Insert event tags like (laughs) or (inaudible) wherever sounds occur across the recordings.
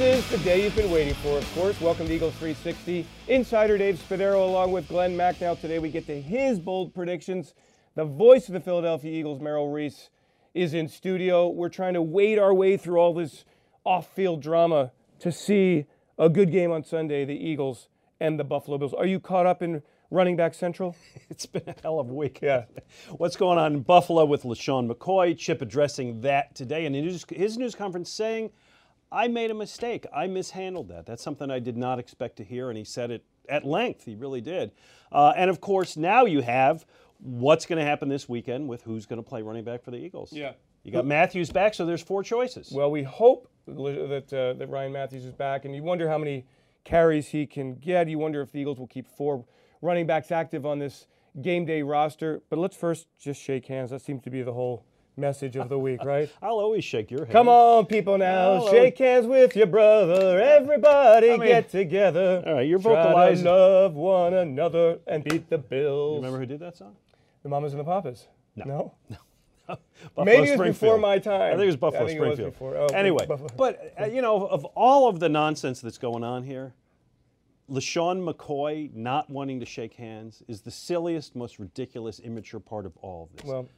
This is the day you've been waiting for, of course. Welcome to Eagles 360. Insider Dave Spadaro along with Glen Macnow today we get to his bold predictions. The voice of the Philadelphia Eagles, Merrill Reese, is in studio. We're trying to wade our way through all this off-field drama to see a good game on Sunday, the Eagles and the Buffalo Bills. Are you caught up in running back central? (laughs) It's been a hell of a week. Yeah. (laughs) What's going on in Buffalo with LeSean McCoy? Chip addressing that today and his, his news conference saying, I made a mistake. I mishandled that. That's something I did not expect to hear, and he said it at length. He really did. Uh, and of course, now you have what's going to happen this weekend with who's going to play running back for the Eagles. Yeah. You got Mathews back, so there's four choices. Well, we hope that uh, that Ryan Mathews is back, and you wonder how many carries he can get. You wonder if the Eagles will keep four running backs active on this game day roster. But let's first just shake hands. That seems to be the whole message of the week, right? (laughs) I'll always shake your hand. Come on, people now, Hello. shake hands with your brother. Everybody I mean- get together. All right, you're Try to love one another and beat the Bills. Remember who did that song? the Mamas and the Papas? No. No. (laughs) Buffalo Maybe it was before my time. I think it was Buffalo it was Springfield. before. Oh, anyway, Buffalo. but uh, you know, of all of the nonsense that's going on here, LeSean McCoy not wanting to shake hands is the silliest, most ridiculous, immature part of all of this. Well,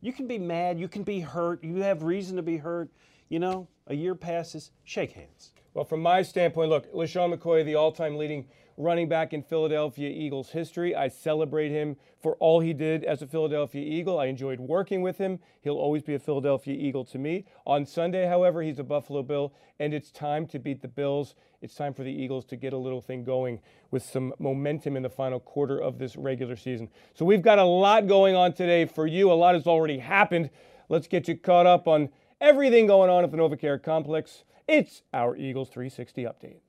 you can be mad, you can be hurt, you have reason to be hurt. You know, a year passes, shake hands. Well, from my standpoint, look, LeSean McCoy, the all time leading running back in Philadelphia Eagles history. I celebrate him for all he did as a Philadelphia Eagle. I enjoyed working with him. He'll always be a Philadelphia Eagle to me. On Sunday, however, he's a Buffalo Bill, and it's time to beat the Bills. It's time for the Eagles to get a little thing going with some momentum in the final quarter of this regular season. So we've got a lot going on today for you. A lot has already happened. Let's get you caught up on everything going on at the NovaCare complex. It's our Eagles 360 update.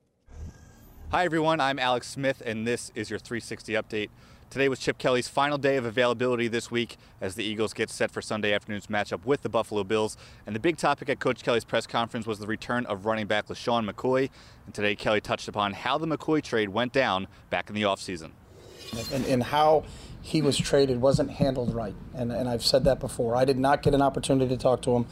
Hi everyone, I'm Alex Smith and this is your 360 update. Today was Chip Kelly's final day of availability this week as the Eagles get set for Sunday afternoon's matchup with the Buffalo Bills. And the big topic at Coach Kelly's press conference was the return of running back LeSean McCoy. And today Kelly touched upon how the McCoy trade went down back in the offseason. and, and how he was traded wasn't handled right. And, and I've said that before. I did not get an opportunity to talk to him.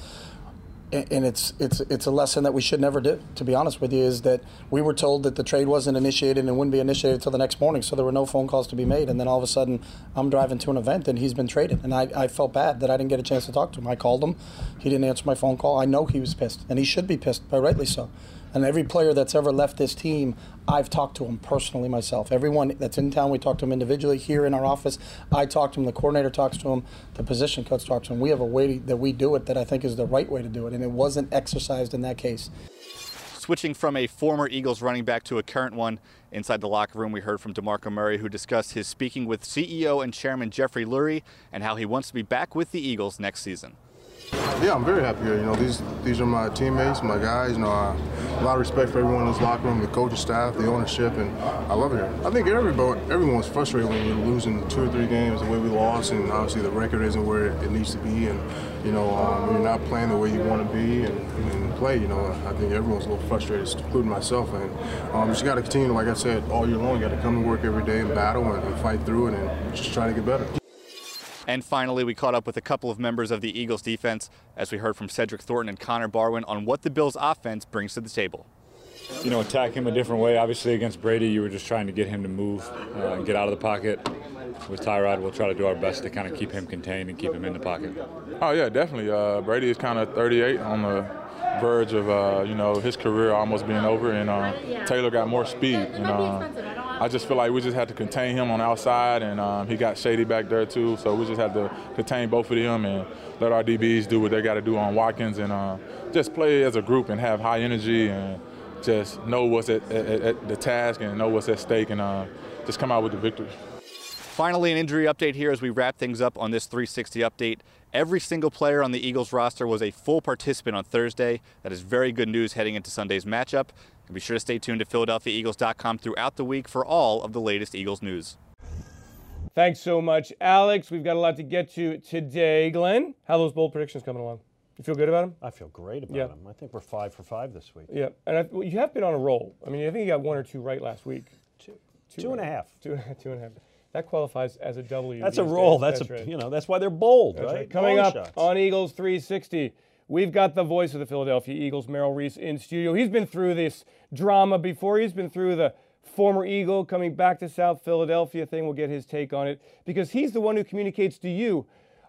And it's it's it's a lesson that we should never do. To be honest with you, is that we were told that the trade wasn't initiated and wouldn't be initiated until the next morning, so there were no phone calls to be made. And then all of a sudden, I'm driving to an event and he's been traded, and I, I felt bad that I didn't get a chance to talk to him. I called him, he didn't answer my phone call. I know he was pissed, and he should be pissed, but rightly so. And every player that's ever left this team, I've talked to him personally myself. Everyone that's in town, we talk to him individually here in our office. I talk to him, the coordinator talks to him, the position coach talks to him. We have a way that we do it that I think is the right way to do it, and it wasn't exercised in that case. Switching from a former Eagles running back to a current one, inside the locker room we heard from DeMarco Murray who discussed his speaking with CEO and Chairman Jeffrey Lurie and how he wants to be back with the Eagles next season. Yeah, I'm very happy here. You know, these these are my teammates, my guys. You know, uh, a lot of respect for everyone in this locker room, the coaching staff, the ownership, and I love it here. I think everybody, everyone's frustrated when you're losing two or three games the way we lost, and obviously the record isn't where it needs to be, and you know, um, you're not playing the way you want to be and, and play. You know, I think everyone's a little frustrated, including myself. And um, just got to continue, like I said, all year long. You got to come to work every day and battle and, and fight through it, and just try to get better. And finally, we caught up with a couple of members of the Eagles defense as we heard from Cedric Thornton and Connor Barwin on what the Bills offense brings to the table. you know, attack him a different way. Obviously, against Brady, you were just trying to get him to move uh, and get out of the pocket. With Tyrod, we'll try to do our best to kind of keep him contained and keep him in the pocket. Oh yeah, definitely. Uh, Brady is kind of 38 on the verge of uh, you know his career almost being over, and uh, Taylor got more speed. And uh, I just feel like we just had to contain him on the outside, and um, he got shady back there too. So we just had to contain both of them and let our DBs do what they got to do on Watkins, and uh, just play as a group and have high energy and just know what's at, at, at the task and know what's at stake, and uh, just come out with the victory. Finally, an injury update here as we wrap things up on this 360 update. Every single player on the Eagles roster was a full participant on Thursday. That is very good news heading into Sunday's matchup. And be sure to stay tuned to PhiladelphiaEagles.com throughout the week for all of the latest Eagles news. Thanks so much, Alex. We've got a lot to get to today. Glen, how are those bold predictions coming along? You feel good about them? I feel great about Yeah. them. I think we're five for five this week. Yeah, and I, well, you have been on a roll. I mean, I think you got one or two right last week. Two, two and a half. Two, (laughs) two and a half. That qualifies as a W. That's a roll. days. That's, a right. you know that's why they're bold, right? right. Coming Long up shots. on Eagles 360, We've got the voice of the Philadelphia Eagles, Merrill Reese, in studio. He's been through this drama before. He's been through the former Eagle coming back to South Philadelphia thing. We'll get his take on it because he's the one who communicates to you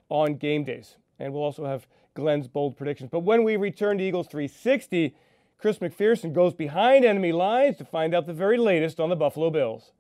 on game days. And we'll also have Glen's bold predictions. But when we return to Eagles 360, Chris McPherson goes behind enemy lines to find out the very latest on the Buffalo Bills.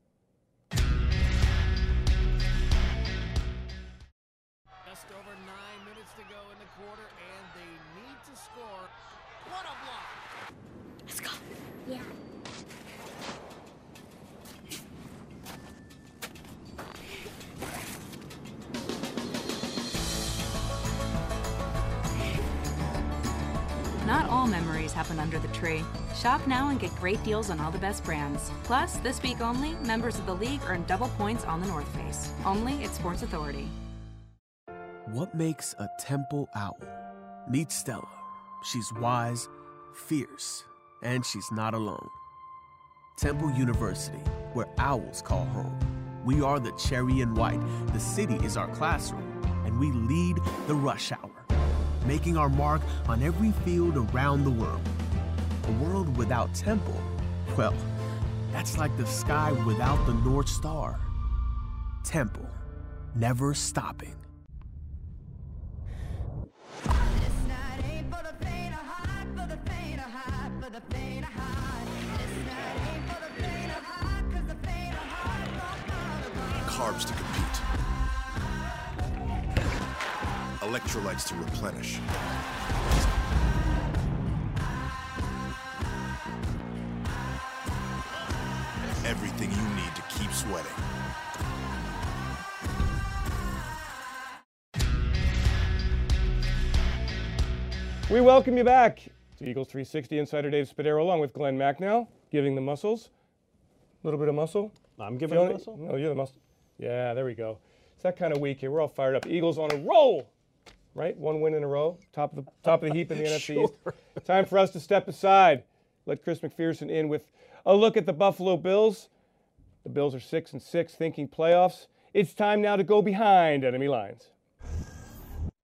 Not all memories happen under the tree. Shop now and get great deals on all the best brands. Plus, this week only, members of the league earn double points on the North Face. Only at Sports Authority. What makes a temple owl? Meet Stella. She's wise, fierce, and she's not alone. Temple University, where owls call home. We are the cherry and white. The city is our classroom, and we lead the rush hour making our mark on every field around the world. A world without Temple, well, that's like the sky without the North Star. Temple, never stopping. Carbs to electrolytes to replenish. Everything you need to keep sweating. We welcome you back to Eagles 360 Insider Dave Spadaro along with Glen Macnow, giving the muscles. A little bit of muscle. I'm giving the muscle? No, you're the muscle. Yeah, there we go. It's that kind of week here. We're all fired up. Eagles on a roll right? One win in a row, top of the top of the heap in the (laughs) NFC East. Time for us to step aside. Let Chris McPherson in with a look at the Buffalo Bills. The Bills are six and six, thinking playoffs. It's time now to go behind enemy lines.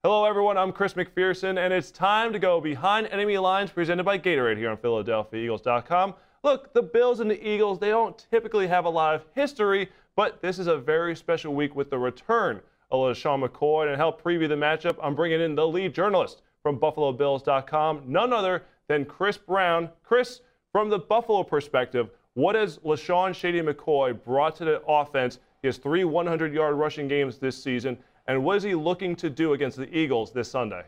Hello, everyone. I'm Chris McPherson, and it's time to go behind enemy lines presented by Gatorade here on PhiladelphiaEagles.com. Look, the Bills and the Eagles, they don't typically have a lot of history, but this is a very special week with the return Sean McCoy. And help preview the matchup, I'm bringing in the lead journalist from BuffaloBills.com, none other than Chris Brown. Chris, from the Buffalo perspective, what has LeSean Shady McCoy brought to the offense? He has three 100 yard rushing games this season. And what is he looking to do against the Eagles this Sunday?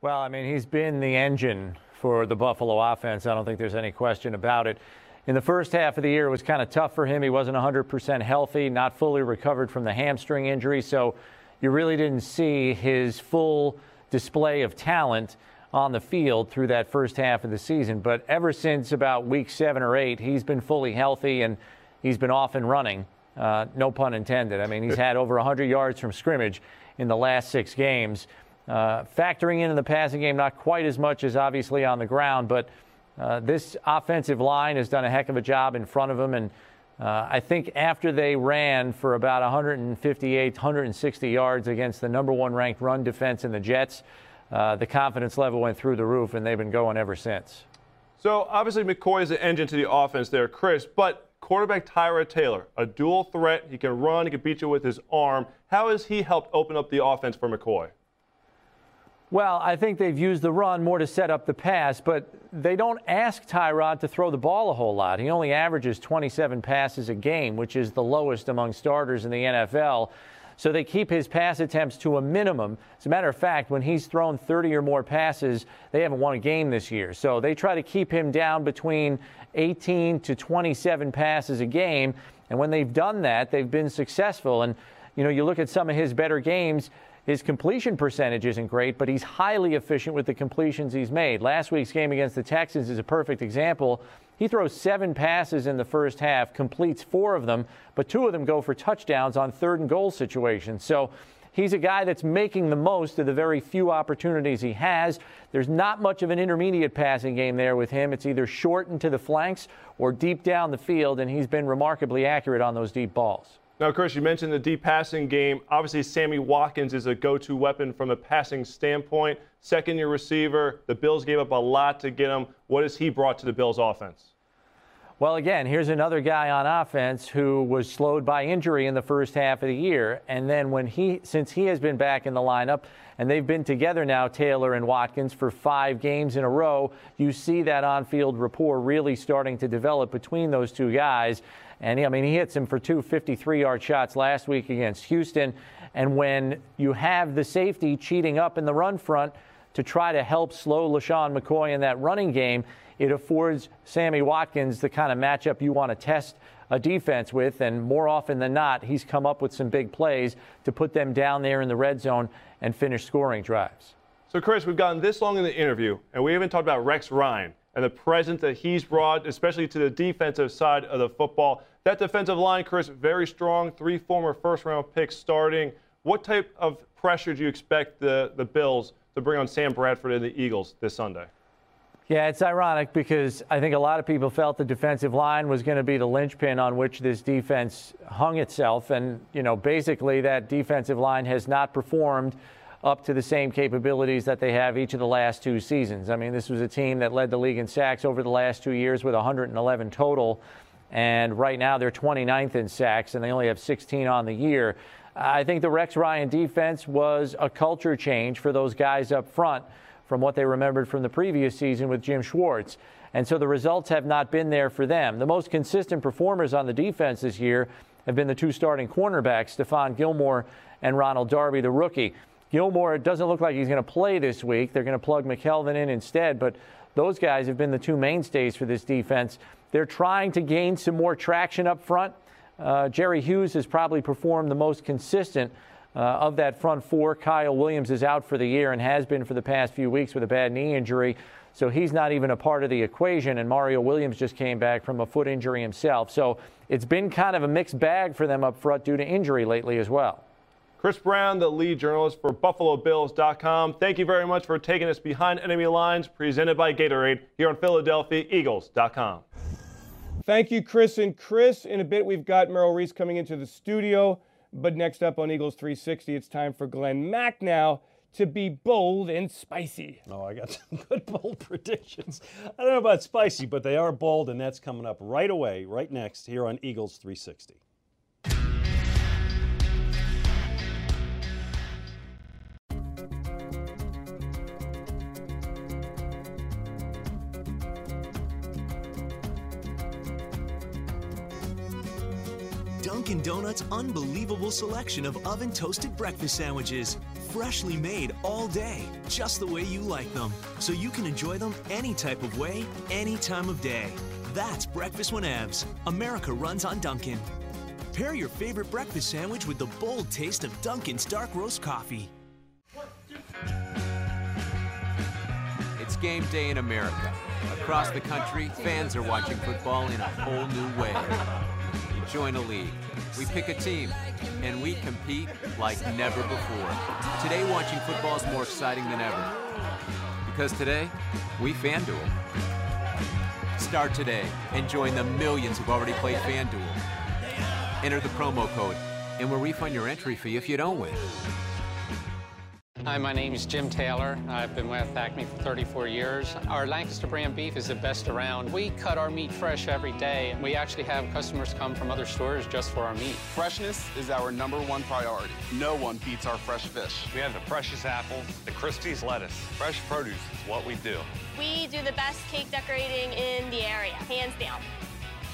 Well, I mean, he's been the engine for the Buffalo offense. I don't think there's any question about it in the first half of the year, it was kind of tough for him. He wasn't 100% healthy, not fully recovered from the hamstring injury. So you really didn't see his full display of talent on the field through that first half of the season. But ever since about week seven or eight, he's been fully healthy and he's been off and running. Uh, no pun intended. I mean, he's had over 100 yards from scrimmage in the last six games. Uh, factoring in the passing game, not quite as much as obviously on the ground, but uh, this offensive line has done a heck of a job in front of them. and uh, I think after they ran for about 158, 160 yards against the number one ranked run defense in the Jets, uh, the confidence level went through the roof, and they've been going ever since. So obviously McCoy is the engine to the offense there, Chris. But quarterback Tyrod Taylor, a dual threat. He can run. He can beat you with his arm. How has he helped open up the offense for McCoy? Well, I think they've used the run more to set up the pass, but they don't ask Tyrod to throw the ball a whole lot. He only averages 27 passes a game, which is the lowest among starters in the NFL. So they keep his pass attempts to a minimum. As a matter of fact, when he's thrown 30 or more passes, they haven't won a game this year. So they try to keep him down between 18 to 27 passes a game. And when they've done that, they've been successful. And, you know, you look at some of his better games, his completion percentage isn't great, but he's highly efficient with the completions he's made. Last week's game against the Texans is a perfect example. He throws seven passes in the first half, completes four of them, but two of them go for touchdowns on third and goal situations. So he's a guy that's making the most of the very few opportunities he has. There's not much of an intermediate passing game there with him. It's either short into the flanks or deep down the field, and he's been remarkably accurate on those deep balls. Now, Chris, you mentioned the deep passing game. Obviously, Sammy Watkins is a go to weapon from a passing standpoint. Second year receiver. The Bills gave up a lot to get him. What has he brought to the Bills offense? Well, again, here's another guy on offense who was slowed by injury in the first half of the year. And then when he, since he has been back in the lineup, and they've been together now, Taylor and Watkins, for five games in a row, you see that on field rapport really starting to develop between those two guys. And he, I mean, he hits him for two 53 yard shots last week against Houston. And when you have the safety cheating up in the run front to try to help slow LeSean McCoy in that running game, it affords Sammy Watkins the kind of matchup you want to test a defense with. And more often than not, he's come up with some big plays to put them down there in the red zone and finish scoring drives. So, Chris, we've gotten this long in the interview, and we haven't talked about Rex Ryan and the presence that he's brought, especially to the defensive side of the football. That defensive line, Chris, very strong. Three former first round picks starting. What type of pressure do you expect the, the Bills to bring on Sam Bradford and the Eagles this Sunday? Yeah, it's ironic because I think a lot of people felt the defensive line was going to be the linchpin on which this defense hung itself. And, you know, basically that defensive line has not performed up to the same capabilities that they have each of the last two seasons. I mean, this was a team that led the league in sacks over the last two years with 111 total. And right now they're 29th in sacks and they only have 16 on the year. I think the Rex Ryan defense was a culture change for those guys up front from what they remembered from the previous season with Jim Schwartz. And so the results have not been there for them. The most consistent performers on the defense this year have been the two starting cornerbacks, Stephon Gilmore and Ronald Darby, the rookie. Gilmore, it doesn't look like he's going to play this week. They're going to plug McKelvin in instead, but those guys have been the two mainstays for this defense. They're trying to gain some more traction up front. Uh, Jerry Hughes has probably performed the most consistent uh, of that front four. Kyle Williams is out for the year and has been for the past few weeks with a bad knee injury. So he's not even a part of the equation. And Mario Williams just came back from a foot injury himself. So it's been kind of a mixed bag for them up front due to injury lately as well. Chris Brown, the lead journalist for BuffaloBills.com. Thank you very much for taking us behind enemy lines, presented by Gatorade here on PhiladelphiaEagles.com. Thank you, Chris. And Chris, in a bit, we've got Merrill Reese coming into the studio. But next up on Eagles 360, it's time for Glen Macnow to be bold and spicy. Oh, I got some (laughs) good bold predictions. I don't know about spicy, but they are bold, and that's coming up right away, right next, here on Eagles 360. Dunkin' Donuts' unbelievable selection of oven toasted breakfast sandwiches. Freshly made all day, just the way you like them. So you can enjoy them any type of way, any time of day. That's Breakfast Whenevs. America runs on Dunkin'. Pair your favorite breakfast sandwich with the bold taste of Dunkin's dark roast coffee. It's game day in America. Across the country, fans are watching football in a whole new way. You join a league, we pick a team, and we compete like never before. Today, watching football is more exciting than ever. Because today, we FanDuel. Start today and join the millions who've already played FanDuel. Enter the promo code, and we'll refund your entry fee if you don't win. Hi, my name is Jim Taylor. I've been with Acme for 34 years. Our Lancaster brand beef is the best around. We cut our meat fresh every day. We actually have customers come from other stores just for our meat. Freshness is our number one priority. No one beats our fresh fish. We have the freshest apples, the Christie's lettuce. Fresh produce is what we do. We do the best cake decorating in the area, hands down.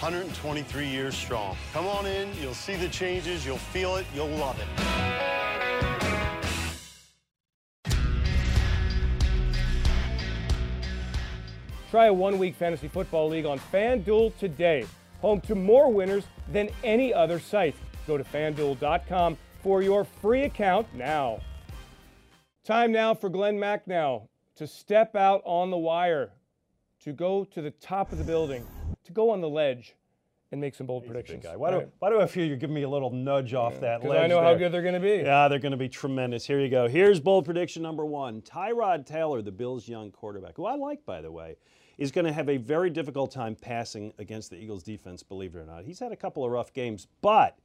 123 years strong. Come on in, you'll see the changes, you'll feel it, you'll love it. Try a one week fantasy football league on FanDuel today. Home to more winners than any other site. Go to fanduel.com for your free account now. Time now for Glen Macnow to step out on the wire, to go to the top of the building, to go on the ledge and make some bold predictions. Guy. Why, do, why do I feel you're giving me a little nudge off that Because ledge? I know there? how good they're going to be. Yeah, they're going to be tremendous. Here you go. Here's bold prediction number one. Tyrod Taylor, the Bills' young quarterback, who I like, by the way, is going to have a very difficult time passing against the Eagles' defense, believe it or not. He's had a couple of rough games, but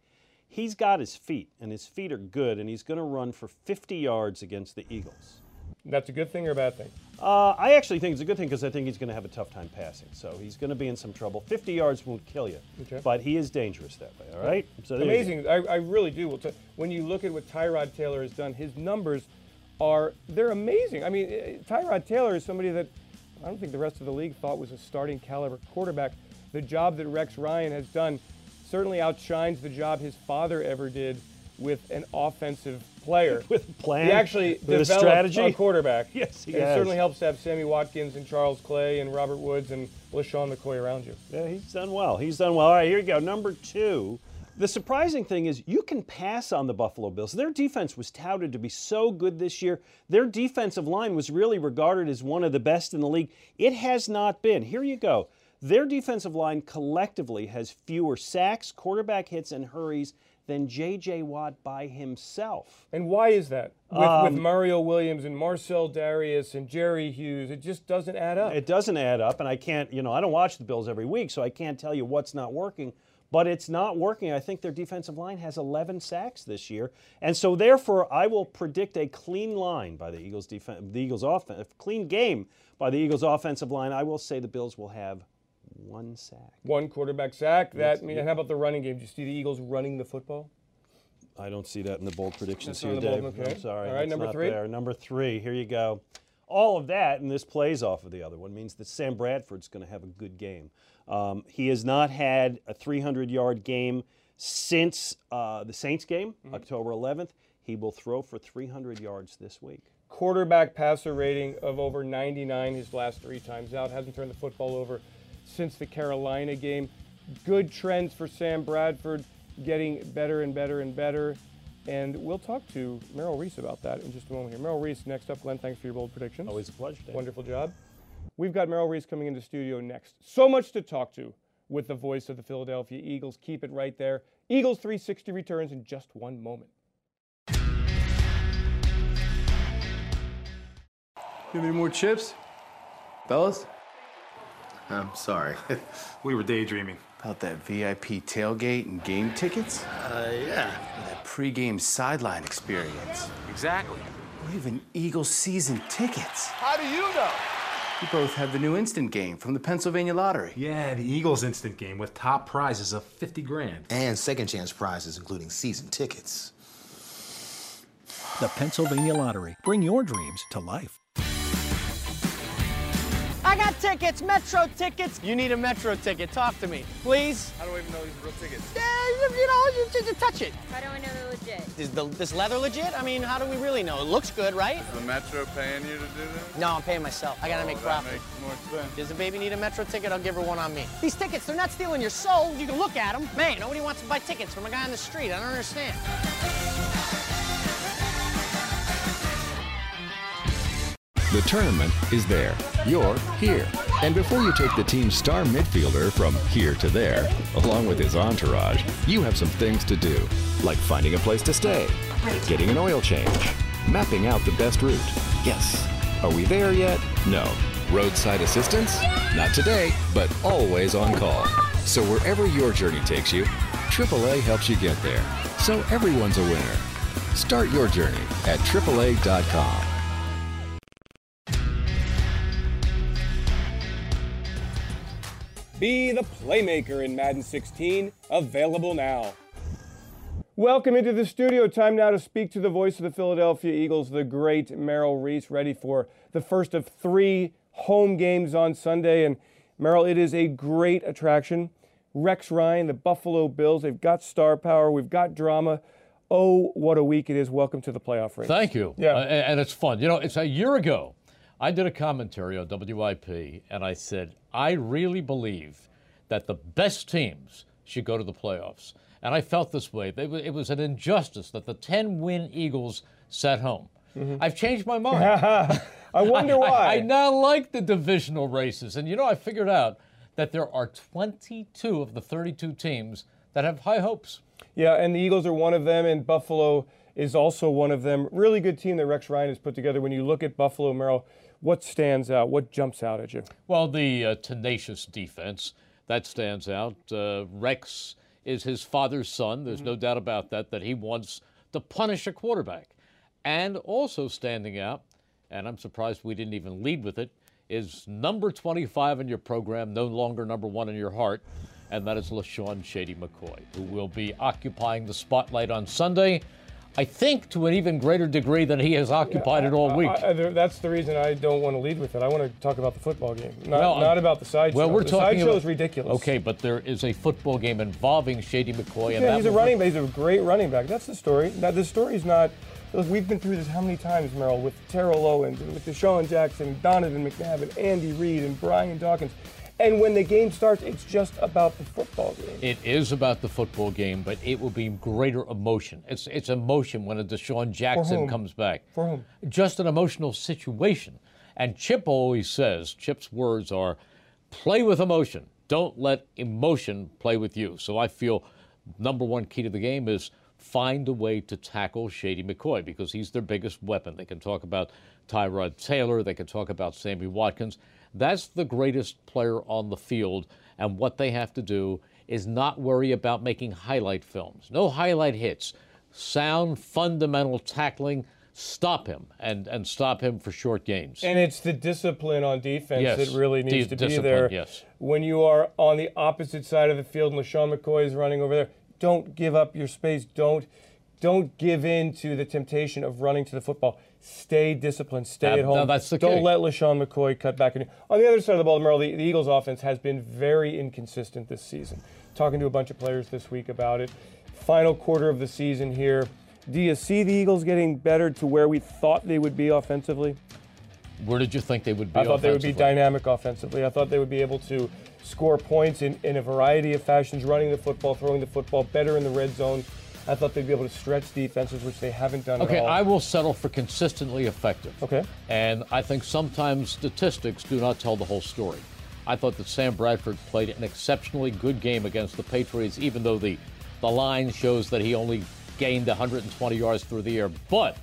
He's got his feet, and his feet are good, and he's going to run for 50 yards against the Eagles. That's a good thing or a bad thing? Uh, I actually think it's a good thing because I think he's going to have a tough time passing. So he's going to be in some trouble. 50 yards won't kill you, Okay. but he is dangerous that way. All right. So there you go. Amazing. I, I really do. When you look at what Tyrod Taylor has done, his numbers are they're amazing. I mean, eh, Tyrod Taylor is somebody that I don't think the rest of the league thought was a starting caliber quarterback. The job that Rex Ryan has done certainly outshines the job his father ever did with an offensive player. (laughs) with a plan. He actually with a developed strategy. a (laughs) quarterback. (laughs) Yes, he and it certainly helps to have Sammy Watkins and Charles Clay and Robert Woods and LeSean McCoy around you. Yeah, he's done well. He's done well. All right, here you go. Number two. The surprising thing is you can pass on the Buffalo Bills. Their defense was touted to be so good this year. Their defensive line was really regarded as one of the best in the league. It has not been. Here you go. Their defensive line collectively has fewer sacks, quarterback hits, and hurries than J.J. Watt by himself. And why is that? With, Um, with Mario Williams and Marcell Dareus and Jerry Hughes, it just doesn't add up. It doesn't add up, and I can't, you know, I don't watch the Bills every week, so I can't tell you what's not working. But it's not working. I think their defensive line has 11 sacks this year, and so therefore I will predict a clean line by the Eagles defense, the Eagles offense, clean game by the Eagles offensive line. I will say the Bills will have one sack. One quarterback sack. That I mean, how about the running game? Do you see the Eagles running the football? I don't see that in the bold predictions here, Dave. bold, okay. I'm sorry. All right, number three? There. Number three. Here you go. All of that, and this plays off of the other one, means that Sam Bradford's going to have a good game. Um, he has not had a 300-yard game since uh, the Saints game, Mm-hmm. October 11th. He will throw for 300 yards this week. Quarterback passer rating of over 99 his last three times out. Hasn't turned the football over since the Carolina game. Good trends for Sam Bradford, getting better and better and better. And we'll talk to Merrill Reese about that in just a moment here. Merrill Reese, next up. Glen, thanks for your bold predictions. Always a pleasure, Dave. Wonderful job. We've got Merrill Reese coming into studio next. So much to talk to with the voice of the Philadelphia Eagles. Keep it right there. Eagles 360 returns in just one moment. You have any more chips? Fellas? I'm sorry. (laughs) we were daydreaming. About that VIP tailgate and game tickets? Uh, yeah. That pregame sideline experience. Exactly. Or even Eagles season tickets. How do you know? You both have the new instant game from the Pennsylvania Lottery. Yeah, the Eagles instant game with top prizes of 50 grand. And second chance prizes, including season tickets. The Pennsylvania Lottery. Bring your dreams to life. I got tickets, Metro tickets. You need a Metro ticket. Talk to me, please. How do I even know these are real tickets? Yeah, you you know, you just touch it. How do I know they're legit? Is the, this leather legit? I mean, how do we really know? It looks good, right? Is the Metro paying you to do this? No, I'm paying myself. I gotta Oh, make that profit. makes more sense. Does the baby need a Metro ticket? I'll give her one on me. These tickets, they're not stealing your soul. You can look at them. Man, nobody wants to buy tickets from a guy on the street. I don't understand. The tournament is there. You're here. And before you take the team's star midfielder from here to there, along with his entourage, you have some things to do, like finding a place to stay, getting an oil change, mapping out the best route. Yes. Are we there yet? No. Roadside assistance? Not today, but always on call. So wherever your journey takes you, AAA helps you get there. So everyone's a winner. Start your journey at AAA.com. Be the playmaker in Madden 16, available now. Welcome into the studio. Time now to speak to the voice of the Philadelphia Eagles, the great Merrill Reese, ready for the first of three home games on Sunday. And Merrill, it is a great attraction. Rex Ryan, the Buffalo Bills, they've got star power, we've got drama. Oh, what a week it is. Welcome to the playoff race. Thank you. Yeah. Uh, and and it's fun. You know, it's a year ago. I did a commentary on WIP, and I said, I really believe that the best teams should go to the playoffs. And I felt this way. It was an injustice that the 10 win Eagles sat home. Mm-hmm. I've changed my mind. (laughs) I wonder (laughs) why. I, now like the divisional races. And you know, I figured out that there are 22 of the 32 teams that have high hopes. Yeah, and the Eagles are one of them, and Buffalo is also one of them. Really good team that Rex Ryan has put together. When you look at Buffalo, Merrill, what stands out? What jumps out at you? Well, the uh, tenacious defense that stands out. Uh, Rex is his father's son. There's no doubt about that, that he wants to punish a quarterback. And also standing out, and I'm surprised we didn't even lead with it, is number 25 in your program, no longer number one in your heart, and that is LeSean Shady McCoy, who will be occupying the spotlight on Sunday. I think to an even greater degree than he has occupied it all week. I- I- that's the reason I don't want to lead with it. I want to talk about the football game, not, Well, not about the sideshow. Well, we're the talking sideshow is ridiculous. Okay, but there is a football game involving Shady McCoy, Yeah, that he's a running back. He's a great running back. That's the story. Now, the story's not. Look, we've been through this how many times, Merrill, with Terrell Owens and with DeSean Jackson, Donovan McNabb, and Andy Reid and Brian Dawkins. And when the game starts, it's just about the football game. It is about the football game, but it will be greater emotion. It's it's emotion when a DeSean Jackson comes back. For whom? Just an emotional situation. And Chip always says, Chip's words are, play with emotion. Don't let emotion play with you. So I feel number one key to the game is find a way to tackle Shady McCoy because he's their biggest weapon. They can talk about Tyrod Taylor, they can talk about Sammy Watkins. That's the greatest player on the field, and what they have to do is not worry about making highlight films. No highlight hits. Sound, fundamental tackling. Stop him and, and stop him for short games. And it's the discipline on defense Yes, that really needs to be there. yes. When you are on the opposite side of the field and LeSean McCoy is running over there, don't give up your space. Don't don't give in to the temptation of running to the football. Stay disciplined. Stay at home. no, that's the don't key. let LeSean McCoy cut back. on the other side of the ball, Merrill, the, the Eagles' offense has been very inconsistent this season. Talking to a bunch of players this week about it. Final quarter of the season here. Do you see the Eagles getting better to where we thought they would be offensively? Where did you think they would be? I thought they would be dynamic offensively. I thought they would be able to score points in, in a variety of fashions, running the football, throwing the football, better in the red zone. I thought they'd be able to stretch defenses, which they haven't done Okay, at all. I will settle for consistently effective. Okay. And I think sometimes statistics do not tell the whole story. I thought that Sam Bradford played an exceptionally good game against the Patriots, even though the, the line shows that he only gained 120 yards through the air. But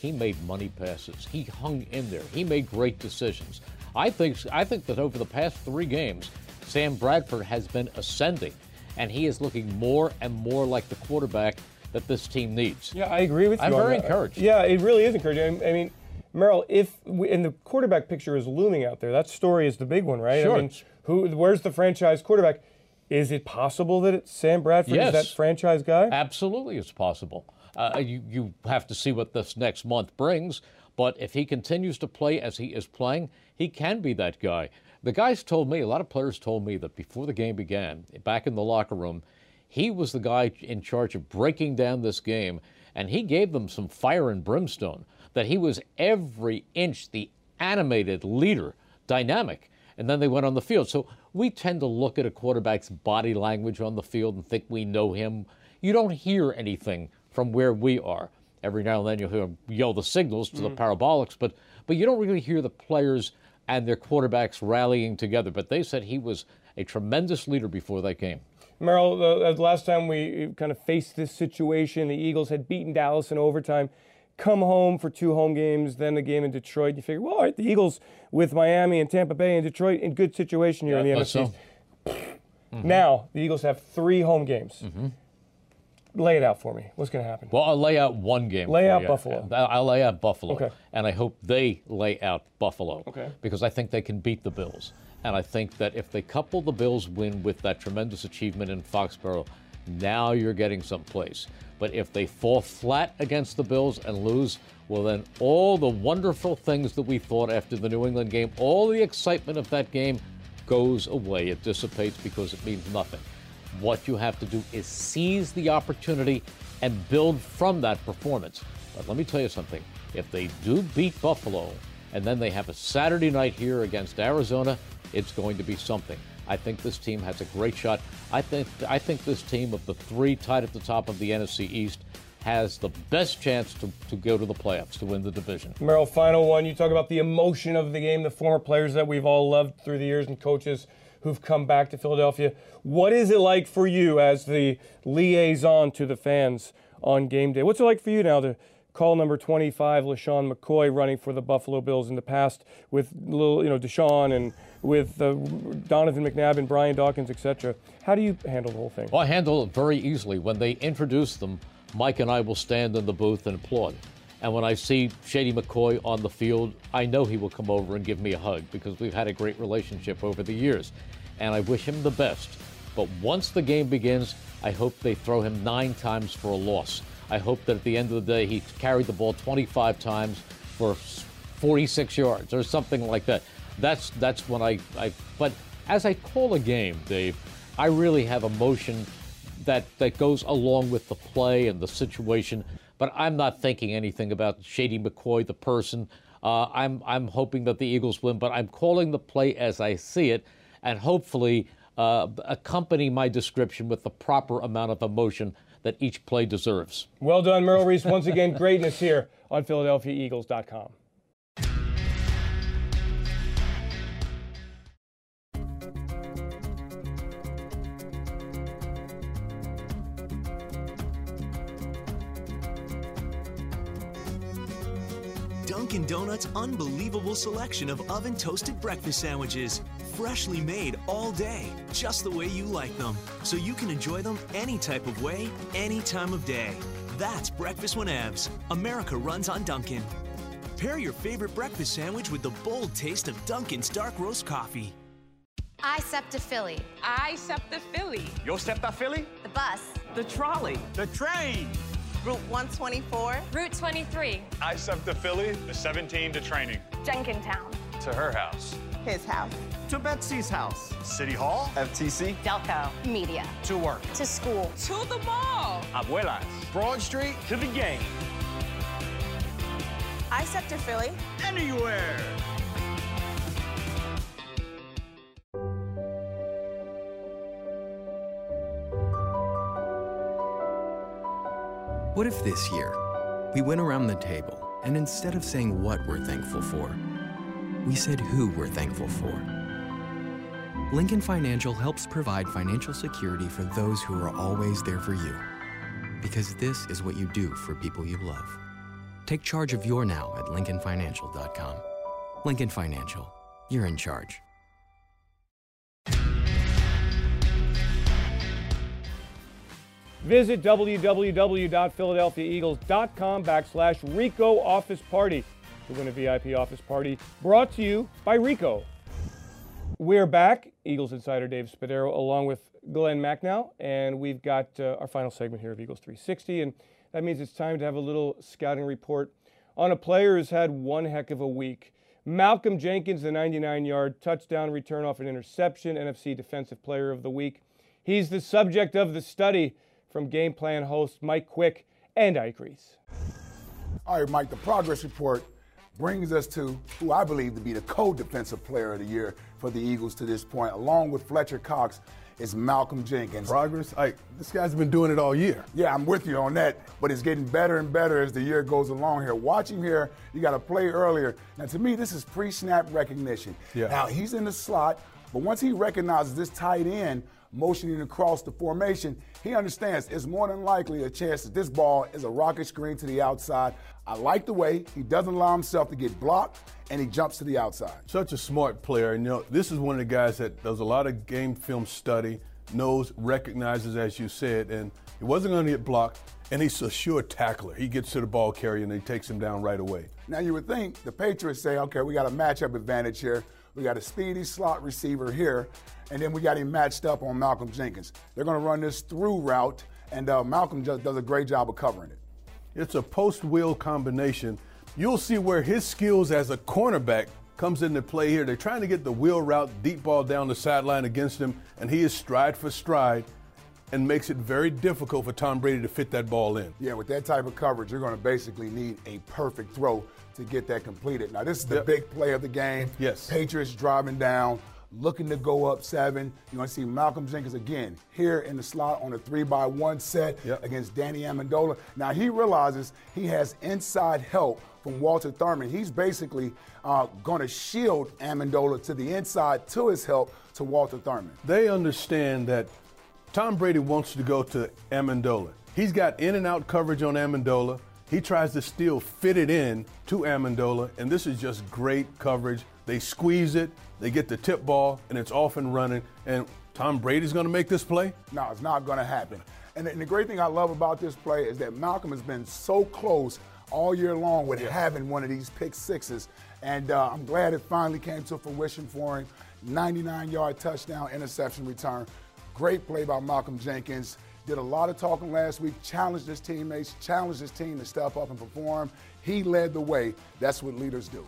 he made money passes. He hung in there. He made great decisions. I think I think that over the past three games, Sam Bradford has been ascending, and he is looking more and more like the quarterback that this team needs. Yeah, I agree with you. I'm very that. encouraged. Yeah, it really is encouraging. I, I mean, Merrill, if we, and the quarterback picture is looming out there, that story is the big one, right? Sure. I mean, who? Where's the franchise quarterback? Is it possible that it's Sam Bradford Yes. is that franchise guy? Absolutely, it's possible. Uh, you, you have to see what this next month brings, but if he continues to play as he is playing, he can be that guy. The guys told me, a lot of players told me that before the game began, back in the locker room, he was the guy in charge of breaking down this game, and he gave them some fire and brimstone, that he was every inch the animated leader, dynamic. And then they went on the field. So we tend to look at a quarterback's body language on the field and think we know him. You don't hear anything from where we are. Every now and then you'll hear him yell the signals to the mm. parabolics, but but you don't really hear the players and their quarterbacks rallying together. But they said he was a tremendous leader before that game. Merrill, the, the last time we kind of faced this situation, the Eagles had beaten Dallas in overtime, come home for two home games, then a game in Detroit. You figure, well, all right, the Eagles with Miami and Tampa Bay and Detroit in good situation here in the Yeah, NFC. so- Now the Eagles have three home games. Mm-hmm. Lay it out for me. What's going to happen? Well, I'll lay out one game. Lay out you. Buffalo. I'll I'll lay out Buffalo. Okay. And I hope they lay out Buffalo. Okay. Because I think they can beat the Bills. And I think that if they couple the Bills win with that tremendous achievement in Foxborough, now you're getting someplace. But if they fall flat against the Bills and lose, well, then all the wonderful things that we thought after the New England game, all the excitement of that game goes away. It dissipates because it means nothing. What you have to do is seize the opportunity and build from that performance. But let me tell you something. If they do beat Buffalo and then they have a Saturday night here against Arizona, it's going to be something. I think this team has a great shot. I think I think this team of the three tied at the top of the NFC East has the best chance to, to go to the playoffs to win the division. Merrill, final one. You talk about the emotion of the game, the former players that we've all loved through the years and coaches who've come back to Philadelphia. What is it like for you as the liaison to the fans on game day? What's it like for you now to call number 25, LeSean McCoy, running for the Buffalo Bills in the past with little, you know, DeSean and with uh, Donovan McNabb and Brian Dawkins, etc. How do you handle the whole thing? Well, I handle it very easily. When they introduce them, Mike and I will stand in the booth and applaud. And when I see Shady McCoy on the field, I know he will come over and give me a hug because we've had a great relationship over the years. And I wish him the best. But once the game begins, I hope they throw him nine times for a loss. I hope that at the end of the day, he carried the ball 25 times for 46 yards or something like that. That's that's when I, I but as I call a game, Dave, I really have emotion that that goes along with the play and the situation. But I'm not thinking anything about Shady McCoy, the person. Uh, I'm I'm hoping that the Eagles win, but I'm calling the play as I see it, and hopefully uh, accompany my description with the proper amount of emotion that each play deserves. Well done, Merrill Reese. Once again, greatness here on PhiladelphiaEagles.com. Dunkin' Donuts' unbelievable selection of oven toasted breakfast sandwiches. Freshly made all day, just the way you like them. So you can enjoy them any type of way, any time of day. That's breakfast whenevs. America runs on Dunkin'. Pair your favorite breakfast sandwich with the bold taste of Dunkin's dark roast coffee. I SEPTA Philly. I SEPTA Philly. Yo SEPTA Philly? The bus. The trolley. The train. Route 124. Route 23. I SEPTA Philly, the 17 to training. Jenkintown. To her house. His house. To Betsy's house. City Hall. FTC. Delco. Media. To work. To school. To the mall. Abuelas. Broad Street. To the game. I SEPTA Philly. Anywhere. What if this year we went around the table and instead of saying what we're thankful for, we said who we're thankful for? Lincoln Financial helps provide financial security for those who are always there for you. Because this is what you do for people you love. Take charge of your now at LincolnFinancial.com. Lincoln Financial, you're in charge. Visit www.philadelphiaeagles.com backslash Ricoh Office Party to win a VIP office party brought to you by Ricoh. We're back, Eagles insider Dave Spadaro, along with Glen Macnow, and we've got uh, our final segment here of Eagles 360, and that means it's time to have a little scouting report on a player who's had one heck of a week. Malcolm Jenkins, the 99 yard touchdown return off an interception, NFC Defensive Player of the Week. He's the subject of the study from Game Plan host Mike Quick and Ike Reese. All right, Mike, the progress report brings us to who I believe to be the co-defensive player of the year for the Eagles to this point, along with Fletcher Cox, is Malcolm Jenkins. Progress? Like, this guy's been doing it all year. Yeah, I'm with you on that, but it's getting better and better as the year goes along here. Watch him here, you got to play earlier. Now, to me, this is pre-snap recognition. Yeah. Now, he's in the slot, but once he recognizes this tight end motioning across the formation, he understands it's more than likely a chance that this ball is a rocket screen to the outside. I like the way he doesn't allow himself to get blocked and he jumps to the outside. Such a smart player. And you know, this is one of the guys that does a lot of game film study, knows, recognizes, as you said, and he wasn't going to get blocked. And he's a sure tackler. He gets to the ball carrier and he takes him down right away. Now you would think the Patriots say, okay, we got a matchup advantage here. We got a speedy slot receiver here, and then we got him matched up on Malcolm Jenkins. They're going to run this through route, and uh, Malcolm just does a great job of covering it. It's a post-wheel combination. You'll see where his skills as a cornerback comes into play here. They're trying to get the wheel route, deep ball down the sideline against him, and he is stride for stride and makes it very difficult for Tom Brady to fit that ball in. Yeah, with that type of coverage, you're going to basically need a perfect throw to get that completed. Now, this is the Yep. big play of the game. Yes. Patriots driving down, looking to go up seven. You're going to see Malcolm Jenkins again here in the slot on a three by one set against Danny Amendola. Now, he realizes he has inside help from Walter Thurmond. He's basically uh, going to shield Amendola to the inside to his help to Walter Thurmond. They understand that Tom Brady wants to go to Amendola. He's got in and out coverage on Amendola. He tries to still fit it in to Amendola, and this is just great coverage. They squeeze it, they get the tip ball, and it's off and running. And Tom Brady's going to make this play? No, it's not going to happen. And the, and the great thing I love about this play is that Malcolm has been so close all year long with having one of these pick sixes. And uh, I'm glad it finally came to fruition for him. 99 yard touchdown, interception return. Great play by Malcolm Jenkins. Did a lot of talking last week, challenged his teammates, challenged his team to step up and perform. He led the way. That's what leaders do.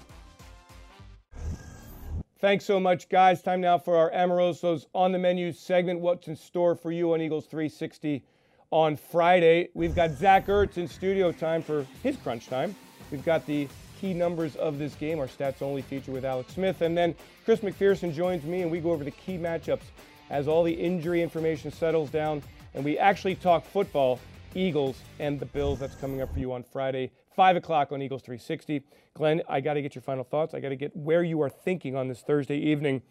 Thanks so much, guys. Time now for our Amoroso's on the menu segment. What's in store for you on Eagles 360 on Friday? We've got Zach Ertz in studio time for his crunch time. We've got the key numbers of this game, our stats only feature with Alex Smith. And then Chris McPherson joins me and we go over the key matchups as all the injury information settles down and we actually talk football, Eagles and the Bills. That's coming up for you on Friday, 5 o'clock on Eagles 360. Glen, I got to get your final thoughts. I got to get where you are thinking on this Thursday evening.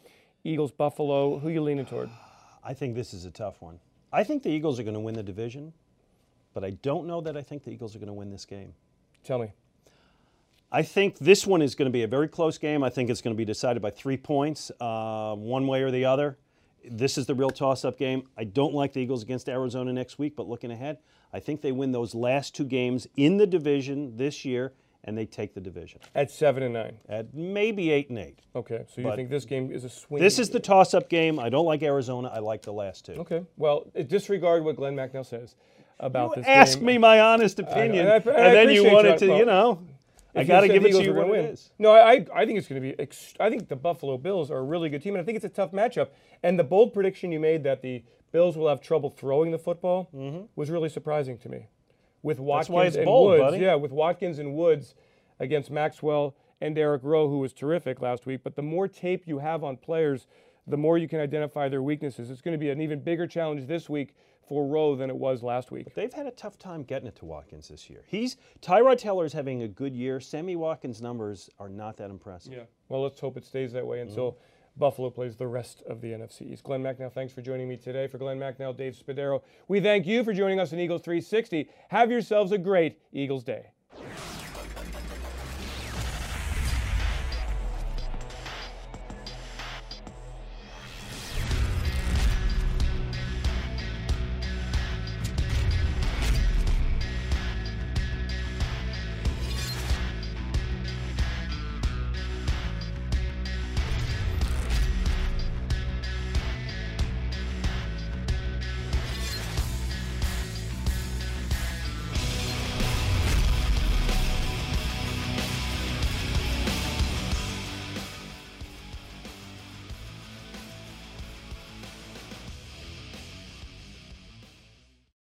Eagles, Buffalo, who you leaning toward? I think this is a tough one. I think the Eagles are going to win the division, but I don't know that I think the Eagles are going to win this game. Tell me. I think this one is going to be a very close game. I think it's going to be decided by three points, uh, one way or the other. This is the real toss up game. I don't like the Eagles against Arizona next week, but looking ahead, I think they win those last two games in the division this year and they take the division. At seven and nine? At maybe eight and eight. Okay, so you But think this game is a swing? This is the toss up game. I don't like Arizona. I like the last two. Okay, well, disregard what Glen Macnow says about You this ask game. me my honest opinion, and I- and, and I then you wanted to, well, you know, I got to give it to you what gonna win. is. No, I, I think it's going to be. I think the Buffalo Bills are a really good team, and I think it's a tough matchup. And the bold prediction you made that the Bills will have trouble throwing the football was really surprising to me. With Watkins Mm-hmm. why it's and bold, Woods, buddy. yeah, with Watkins and Woods against Maxwell and Eric Rowe, who was terrific last week. But the more tape you have on players, the more you can identify their weaknesses. It's going to be an even bigger challenge this week for Rowe than it was last week. But They've had a tough time getting it to Watkins this year. He's Tyrod Taylor's having a good year. Sammy Watkins' numbers are not that impressive. Yeah. Well, let's hope it stays that way mm-hmm. until Buffalo plays the rest of the NFC East. Glen Macnow, thanks for joining me today. For Glen Macnow, Dave Spadaro, we thank you for joining us in Eagles 360. Have yourselves a great Eagles day.